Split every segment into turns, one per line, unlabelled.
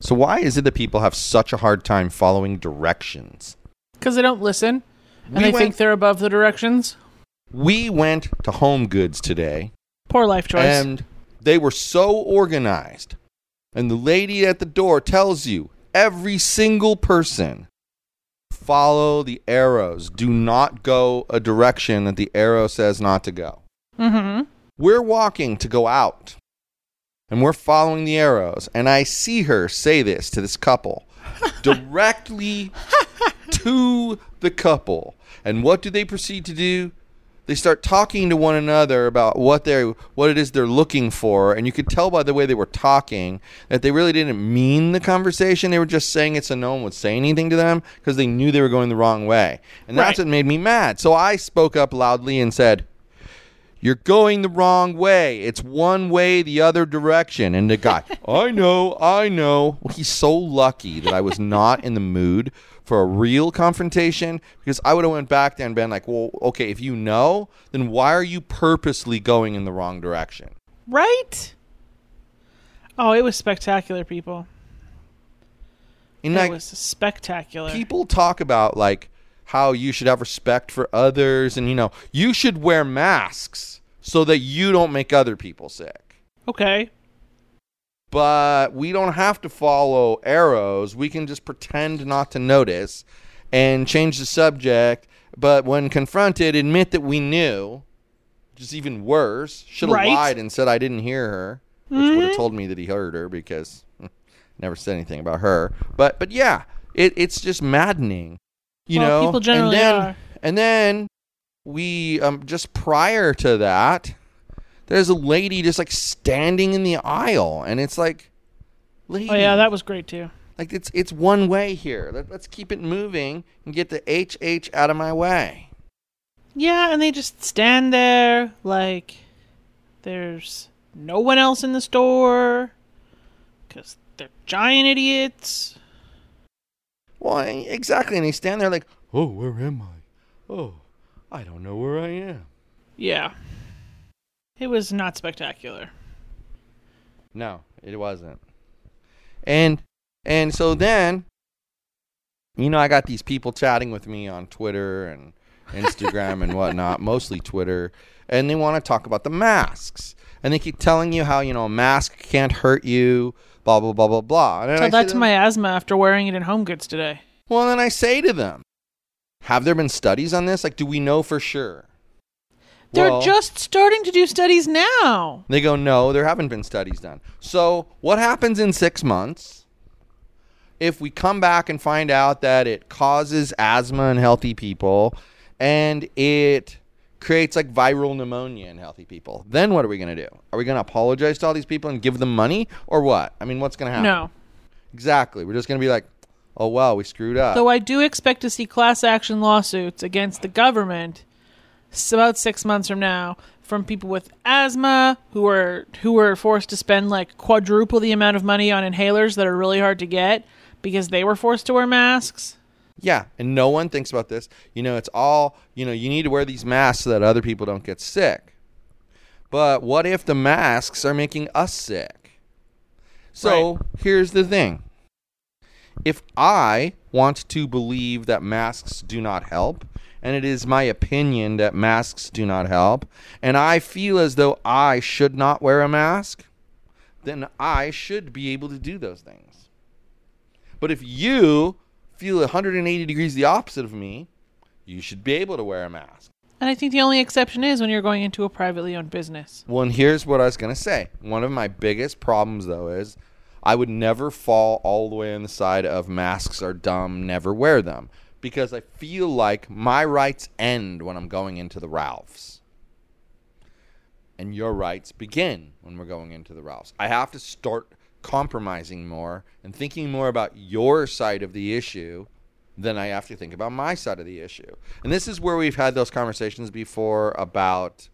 So, why is it that people have such a hard time following directions?
Because they don't listen, and
We
they
went-
think they're above the directions.
We went to Home Goods today
Poor life choice.
and they were so organized. And the lady at the door tells you every single person follow the arrows. Do not go a direction that the arrow says not to go.
mm-hmm.
We're walking to go out and we're following the arrows. And I see her say this to this couple directly to the couple. And what do they proceed to do? They start talking to one another about what they what it is they're looking for, and you could tell by the way they were talking that they really didn't mean the conversation. They were just saying it so no one would say anything to them because they knew they were going the wrong way, and that's
Right.
what made me mad. So I spoke up loudly and said, you're going the wrong way. It's one way the other direction. And the guy, I know, I know. Well, he's so lucky that I was not in the mood for a real confrontation because I would have went back there and been like, well, okay, if you know, then why are you purposely going in the wrong direction?
Right? Oh, it was spectacular, people.
And
it
like,
was spectacular.
people talk about like how you should have respect for others and you know, you should wear masks so that you don't make other people sick.
okay.
but we don't have to follow arrows. We can just pretend not to notice and change the subject. But when confronted, admit that we knew, which is even worse. Should have
Right.
lied and said I didn't hear her, which would have mm-hmm. told me that he heard her because never said anything about her. But but yeah, it, it's just maddening, you
Well,
know.
people generally
and then
are.
and then we um just prior to that there's a lady just like standing in the aisle and it's like lady
Oh yeah, that was great too.
like it's it's one way here Let, let's keep it moving and get the hh out of my way
Yeah, and they just stand there like there's no one else in the store because they're giant idiots.
Well exactly. And they stand there like oh where am i? Oh i don't know where i am.
Yeah. It was not spectacular.
no it wasn't. And and so then you know i got these people chatting with me on twitter and instagram and whatnot mostly twitter and they want to talk about the masks. And they keep telling you how you know a mask can't hurt you blah blah blah blah blah. And
Tell that
to
to
them-
my asthma after wearing it in Home Goods today.
Well then i say to them have there been studies on this like do we know for sure
They're
Well-
just starting to do studies now.
They go, no, there haven't been studies done. So, what happens in six months if we come back and find out that it causes asthma in healthy people and it creates like viral pneumonia in healthy people? Then what are we going to do? Are we going to apologize to all these people and give them money or what? I mean, what's going to happen?
No.
Exactly. We're just going to be like, oh, wow, we screwed up.
Though I do expect to see class action lawsuits against the government about six months from now from people with asthma who were who were forced to spend like quadruple the amount of money on inhalers that are really hard to get because they were forced to wear masks.
Yeah, and no one thinks about this. You know, it's all, you know, you need to wear these masks so that other people don't get sick. But what if the masks are making us sick? So here's the thing if I want to believe that masks do not help, and it is my opinion that masks do not help, and I feel as though I should not wear a mask, then I should be able to do those things. But if you feel 180 degrees the opposite of me, you should be able to wear a mask.
And I think the only exception is when you're going into a privately owned business.
Well, and here's what I was going to say. One of my biggest problems, though, is I would never fall all the way on the side of masks are dumb, never wear them. Because I feel like my rights end when I'm going into the Ralphs. And your rights begin when we're going into the Ralphs. I have to start compromising more and thinking more about your side of the issue than I have to think about my side of the issue. And this is where we've had those conversations before about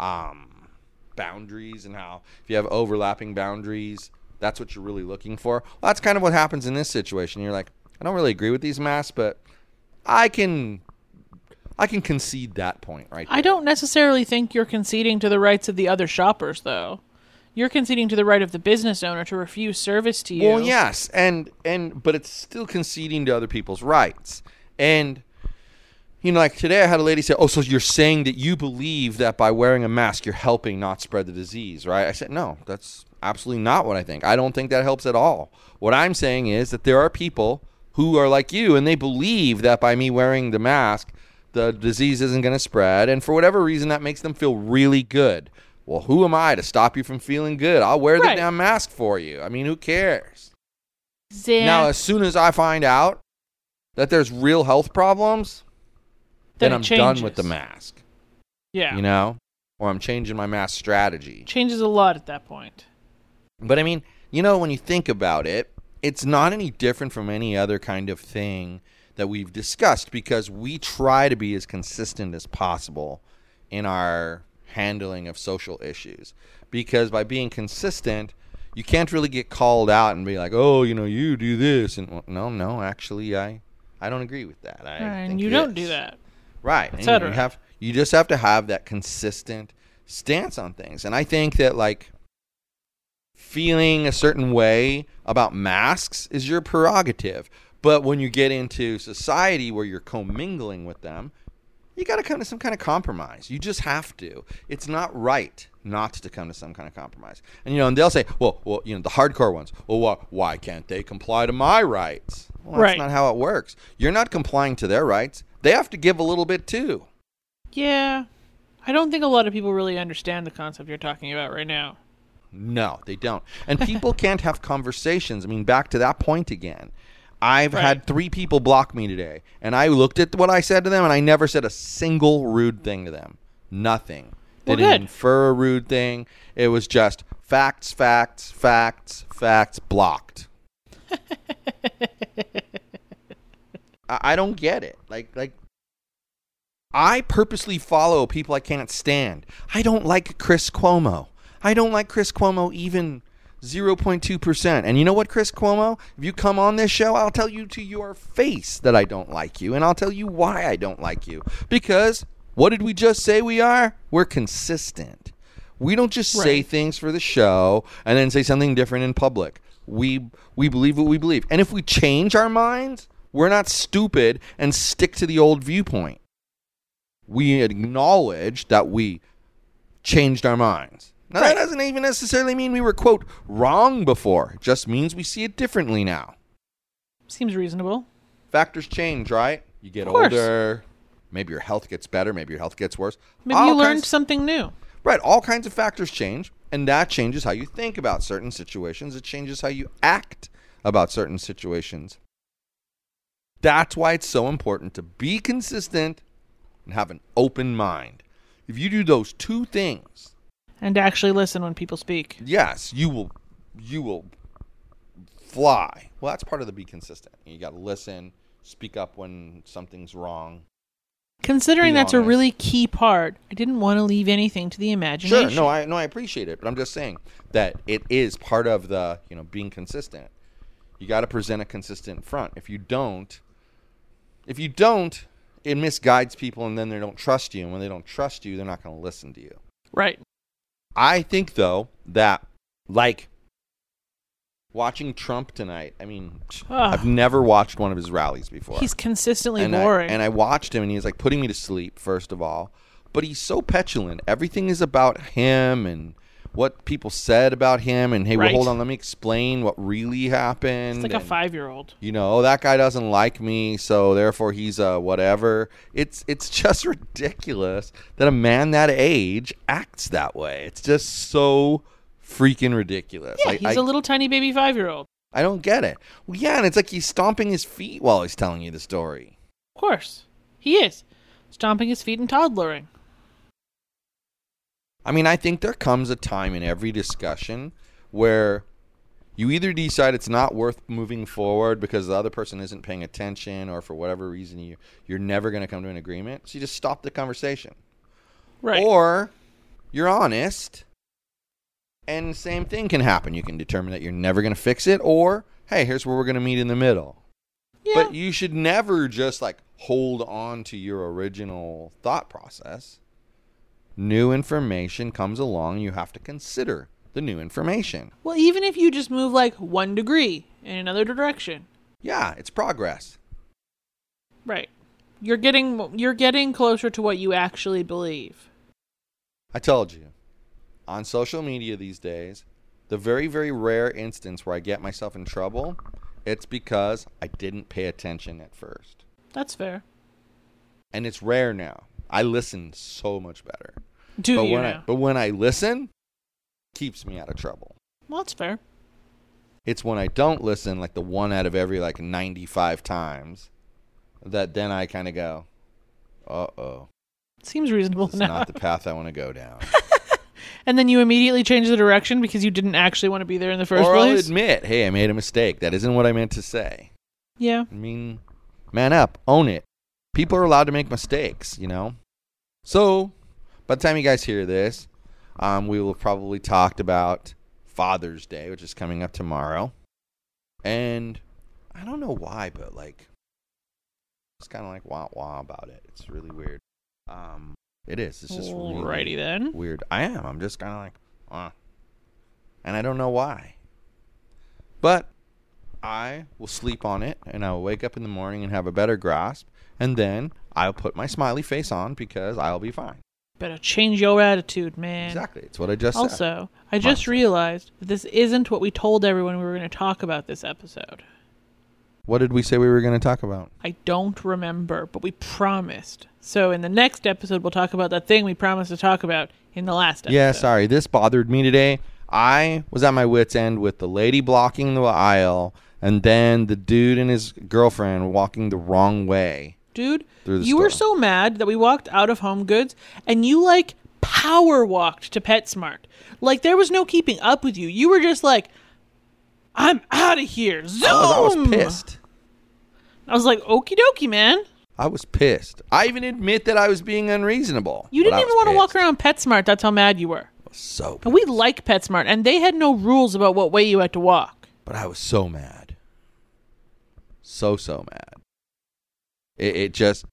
um, boundaries and how if you have overlapping boundaries, that's what you're really looking for. Well, that's kind of what happens in this situation. You're like, I don't really agree with these masks, but I can I can concede that point right
I don't necessarily think you're conceding to the rights of the other shoppers, though. You're conceding to the right of the business owner to refuse service to you.
Well, yes, and and but it's still conceding to other people's rights. And you know, like today, I had a lady say, "Oh, so you're saying that you believe that by wearing a mask, you're helping not spread the disease, right?" I said, "No, that's absolutely not what I think. I don't think that helps at all. What I'm saying is that there are people who are like you, and they believe that by me wearing the mask, the disease isn't going to spread, and for whatever reason, that makes them feel really good." Well, who am I to stop you from feeling good? I'll wear the damn mask for you. I mean, who cares?
Zan-
Now, as soon as I find out that there's real health problems, then,
Then
I'm done with the mask,
yeah.
you know? Or I'm changing my mask strategy.
Changes a lot at that point.
But I mean, you know, when you think about it, it's not any different from any other kind of thing that we've discussed because we try to be as consistent as possible in our handling of social issues. Because by being consistent, you can't really get called out and be like, "Oh, you know, you do this," and well, no, no, actually, I, I don't agree with that. I
and
think
you don't do that.
right? You have you just have to have that consistent stance on things, and I think that like feeling a certain way about masks is your prerogative. But when you get into society where you're commingling with them, you got to come to some kind of compromise. You just have to. It's not right not to come to some kind of compromise. And you know, and they'll say, "Well, well, you know, the hardcore ones. Well, why, why can't they comply to my rights?" Well, that's
Right.
not how it works. You're not complying to their rights. They have to give a little bit too.
Yeah. I don't think a lot of people really understand the concept you're talking about right now.
No, they don't. And people can't have conversations. I mean, back to that point again. I've
Right.
had three people block me today, and I looked at what I said to them, and I never said a single rude thing to them. Nothing. They
Well,
didn't
good.
infer a rude thing. It was just facts, facts, facts, facts, blocked. I, I don't get it. Like, like, I purposely follow people I can't stand. I don't like Chris Cuomo. I don't like Chris Cuomo even 0.2%. And you know what, Chris Cuomo? If you come on this show, I'll tell you to your face that I don't like you. And I'll tell you why I don't like you. Because what did we just say we are? We're consistent. We don't just say things for the show and then say something different in public. We we believe what we believe. And if we change our minds, we're not stupid and stick to the old viewpoint. We acknowledge that we changed our minds. Now
Right.
that doesn't even necessarily mean we were quote wrong before. It just means we see it differently now.
Seems reasonable.
Factors change, right? You get
Of
older. Maybe your health gets better. Maybe your health gets worse.
Maybe
All
you learned
kinds-
something new.
Right, all kinds of factors change, and that changes how you think about certain situations. It changes how you act about certain situations. That's why it's so important to be consistent and have an open mind. If you do those two things,
And to actually listen when people speak.
yes, you will you will fly. Well, that's part of the be consistent. You got to listen, speak up when something's wrong.
Considering that's a really key part, I didn't want to leave anything to the imagination.
Sure, no, I no, I appreciate it, but I'm just saying that it is part of the you know being consistent. You got to present a consistent front. If you don't, if you don't, it misguides people, and then they don't trust you. And when they don't trust you, they're not going to listen to you.
Right.
I think though that like watching Trump tonight. I mean,
Ugh.
I've never watched one of his rallies before
He's consistently
and I,
boring.
and I watched him, and he's like putting me to sleep. First of all, but he's so petulant. Everything is about him, and what people said about him and hey, well, hold on, let me explain what really happened.
It's like a five year old.
You know, oh, that guy doesn't like me, so therefore he's a whatever. It's it's just ridiculous that a man that age acts that way. It's just so freaking ridiculous.
Yeah,
I,
he's
I,
a little tiny baby five year old.
I don't get it. Well, yeah, and it's like he's stomping his feet while he's telling you the story.
Of course. He is. Stomping his feet and toddlering.
I mean, I think there comes a time in every discussion where you either decide it's not worth moving forward because the other person isn't paying attention or for whatever reason you you're never going to come to an agreement. So you just stop the conversation.
Right.
Or you're honest and same thing can happen. You can determine that you're never going to fix it or hey, here's where we're going to meet in the middle.
yeah.
But you should never just like hold on to your original thought process. New information comes along, you have to consider the new information.
well, even if you just move like one degree in another direction.
Yeah, it's progress.
Right. You're getting you're getting closer to what you actually believe.
I told you. On social media these days, the very, very rare instance where I get myself in trouble, it's because I didn't pay attention at first.
That's fair.
And it's rare now. I listen so much better.
Do
but
you
when I but when I listen, keeps me out of trouble.
well, that's fair.
It's when I don't listen, like the one out of every like 95 times, that then I kind of go, uh oh,
Seems reasonable now.
not the path I want to go down.
and then you immediately change the direction because you didn't actually want to be there in the first
or I'll
place.
admit, hey, I made a mistake. That isn't what I meant to say.
yeah.
I mean, man up, own it. People are allowed to make mistakes, you know? So, by the time you guys hear this, um, we will have probably talked about Father's Day, which is coming up tomorrow. And I don't know why, but like, it's kind of like wah wah about it. It's really weird. Um, it is. It's just really
Alrighty then.
weird. I am. I'm just kind of like, ah. And I don't know why. But I will sleep on it and I will wake up in the morning and have a better grasp. And then I'll put my smiley face on because I'll be fine.
Better change your attitude, man.
Exactly. It's what I just said.
Also, I just realized that this isn't what we told everyone we were going to talk about this episode.
What did we say we were going to talk about?
I don't remember, but we promised. So in the next episode, we'll talk about that thing we promised to talk about in the last episode.
Yeah, sorry. This bothered me today. I was at my wits' end with the lady blocking the aisle and then the dude and his girlfriend walking the wrong way.
Dude, you were so mad that we walked out of Home Goods and you like power walked to PetSmart. Like there was no keeping up with you. You were just like, I'm out of here. Zoom!
I was, I was pissed.
I was like, okie dokie, man.
I was pissed. I even admit that I was being unreasonable.
You didn't even want to walk
pissed.
around PetSmart. That's how mad you were.
So,
And we like PetSmart, and they had no rules about what way you had to walk.
but I was so mad. So so mad. It, it just.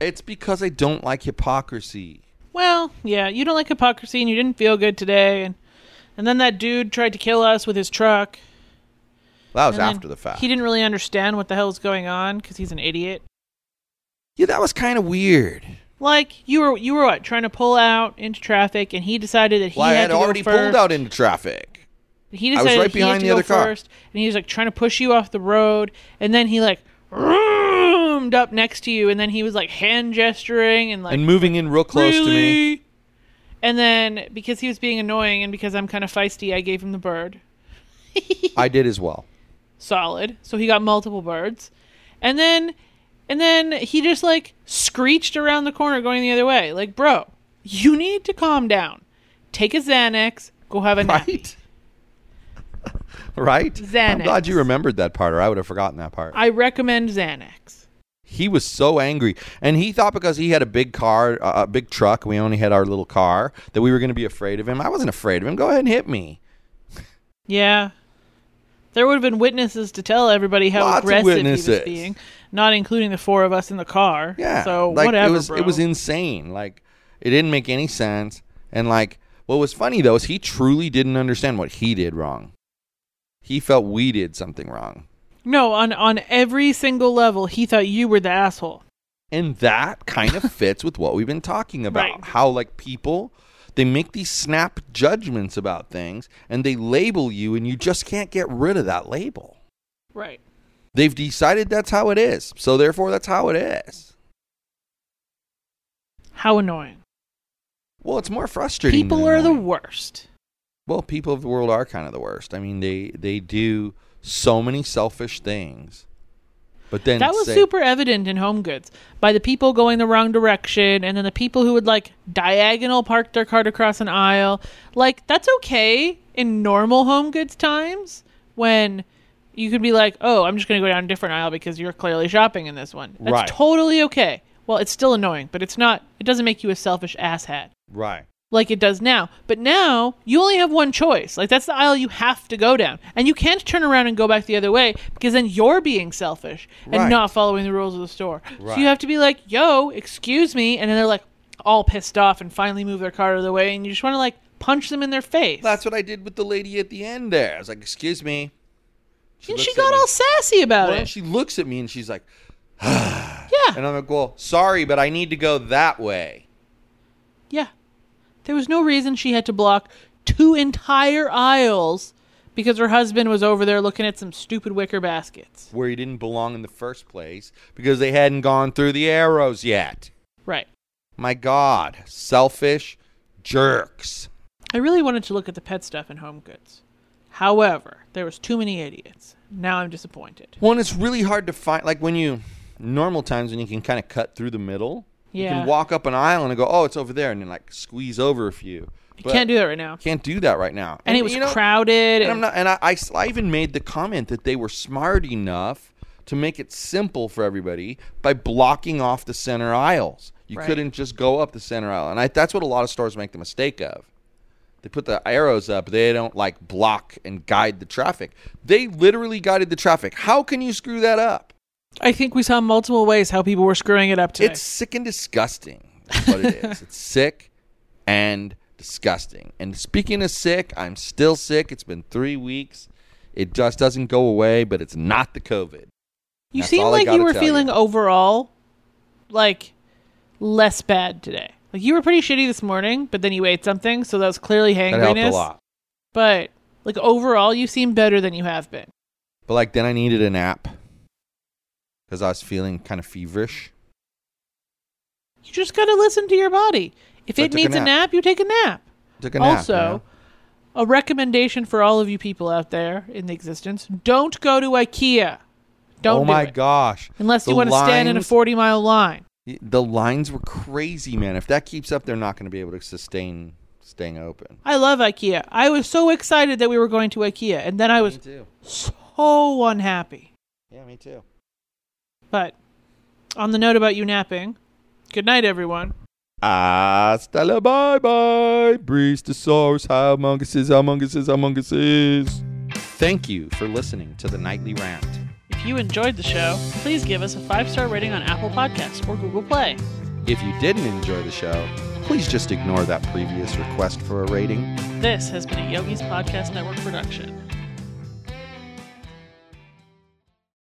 It's because I don't like hypocrisy.
Well, yeah, you don't like hypocrisy, and you didn't feel good today, and and then that dude tried to kill us with his truck.
That was
and
after the fact.
He didn't really understand what the hell was going on because he's an idiot.
yeah, that was kind of weird.
Like you were, you were what trying to pull out into traffic, and he decided that he
Well, I
had,
had
to
already
go first.
pulled out into traffic.
He
was
decided
right
that he had
behind
to
the
go
other car.
first, and he was like trying to push you off the road, and then he like up next to you, and then he was like hand gesturing and like
and moving in real close to me.
And then because he was being annoying, and because I'm kind of feisty, I gave him the bird.
I did as well.
Solid. So he got multiple birds, and then and then he just like screeched around the corner going the other way. Like, bro, you need to calm down. Take a Xanax. Go have a nap.
Right? right? I'm glad you remembered that part, or I would have forgotten that part.
I recommend Xanax.
He was so angry, and he thought because he had a big car, a big truck, we only had our little car, that we were going to be afraid of him. I wasn't afraid of him. Go ahead and hit me.
Yeah. There would have been witnesses to tell everybody how
Lots
aggressive he was being, not including the four of us in the car.
Yeah.
So
like,
whatever,
It was
bro.
it was insane. Like it didn't make any sense. And like what was funny though is he truly didn't understand what he did wrong. He felt we did something wrong.
No, on on every single level, he thought you were the asshole.
And that kind of fits with what we've been talking about.
Right.
How like people They make these snap judgments about things and they label you, and you just can't get rid of that label.
Right.
They've decided that's how it is. So therefore, that's how it is.
How annoying.
Well, it's more frustrating.
People are the worst.
well. People of the world are kind of the worst. I mean, they they do so many selfish things, but then
That was
say-
super evident in Home Goods by the people going the wrong direction and then the people who would like diagonal park their cart across an aisle. Like that's okay in normal Home Goods times when you could be like, "Oh, I'm just going to go down a different aisle because you're clearly shopping in this one." That's
Right.
totally okay. Well, it's still annoying, but it's not it doesn't make you a selfish asshat
right.
Like it does now. But now you only have one choice. Like that's the aisle you have to go down. And you can't turn around and go back the other way because then you're being selfish and
Right.
not following the rules of the store. So you have to be like, "Yo, excuse me." And then they're like all pissed off and finally move their car out of the way and you just want to like punch them in their face.
That's what I did with the lady at the end there. I was like, "Excuse me."
and she got all sassy about
Well,
it.
she looks at me and she's like,
yeah.
and I'm like, "Well, sorry, but I need to go that way."
Yeah. There was no reason she had to block two entire aisles because her husband was over there looking at some stupid wicker baskets.
Where he didn't belong in the first place because they hadn't gone through the arrows yet.
Right.
My God, selfish jerks.
I really wanted to look at the pet stuff in Home Goods. However, there was too many idiots. Now I'm disappointed.
One, it's really hard to find. Like when you normal times when you can kind of cut through the middle. You can walk up an aisle and go, oh, it's over there, and then like squeeze over a few.
You can't do that right now.
Can't do that right now.
And it was
you know,
crowded.
And I'm
And
not. And I, I, I even made the comment that they were smart enough to make it simple for everybody by blocking off the center aisles. You
Right.
couldn't just go up the center aisle, and I, that's what a lot of stores make the mistake of. They put the arrows up. They don't like block and guide the traffic. They literally guided the traffic. How can you screw that up?
I think we saw multiple ways how people were screwing it up today.
It's sick and disgusting. That's what it is. It's sick and disgusting. And speaking of sick, I'm still sick. It's been three weeks. It just doesn't go away, but it's not the COVID.
you
that's
seem like you were feeling
you.
overall like less bad today. Like you were pretty shitty this morning, but then you ate something, so that was clearly
That helped a
hangriness.
lot.
But like overall, you seem better than you have been.
But like then I needed a nap because I was feeling kind of feverish.
You just got to listen to your body. If
So
it
took a
needs a
nap.
nap, you take a nap.
Took a nap.
also,
you know?
a recommendation for all of you people out there in the existence: don't go to IKEA. Don't
oh
do
my
it
gosh,
unless you want to stand in a forty-mile line.
the lines were crazy, man. If that keeps up, they're not going to be able to sustain staying open.
I love IKEA. I was so excited that we were going to IKEA, and then I was so unhappy.
Yeah, me too.
But on the note about you napping, good night, everyone.
Hasta la bye bye. Breeze the source. How Among Us is, Among Us is, Among Us is. Thank you for listening to the Nightly Rant.
If you enjoyed the show, please give us a five-star rating on Apple Podcasts or Google Play.
If you didn't enjoy the show, please just ignore that previous request for a rating.
This has been a Yogi's Podcast Network production.